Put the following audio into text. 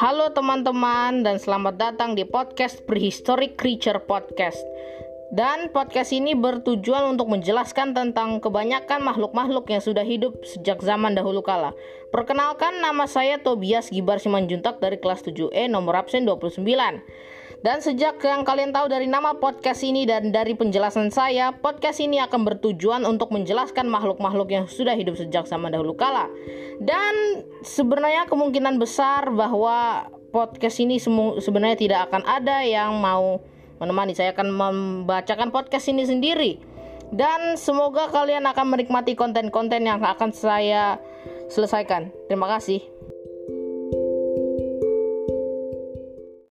Halo teman-teman dan selamat datang di podcast Prehistoric Creature Podcast. Dan podcast ini bertujuan untuk menjelaskan tentang kebanyakan makhluk-makhluk yang sudah hidup sejak zaman dahulu kala. Perkenalkan nama saya Tobias Gibar Simanjuntak dari kelas 7E nomor absen 29. Dan sejak yang kalian tahu dari nama podcast ini dan dari penjelasan saya, podcast ini akan bertujuan untuk menjelaskan makhluk-makhluk yang sudah hidup sejak zaman dahulu kala. Dan sebenarnya kemungkinan besar bahwa podcast ini sebenarnya tidak akan ada yang mau menemani. Saya akan membacakan podcast ini sendiri. Dan semoga kalian akan menikmati konten-konten yang akan saya selesaikan. Terima kasih.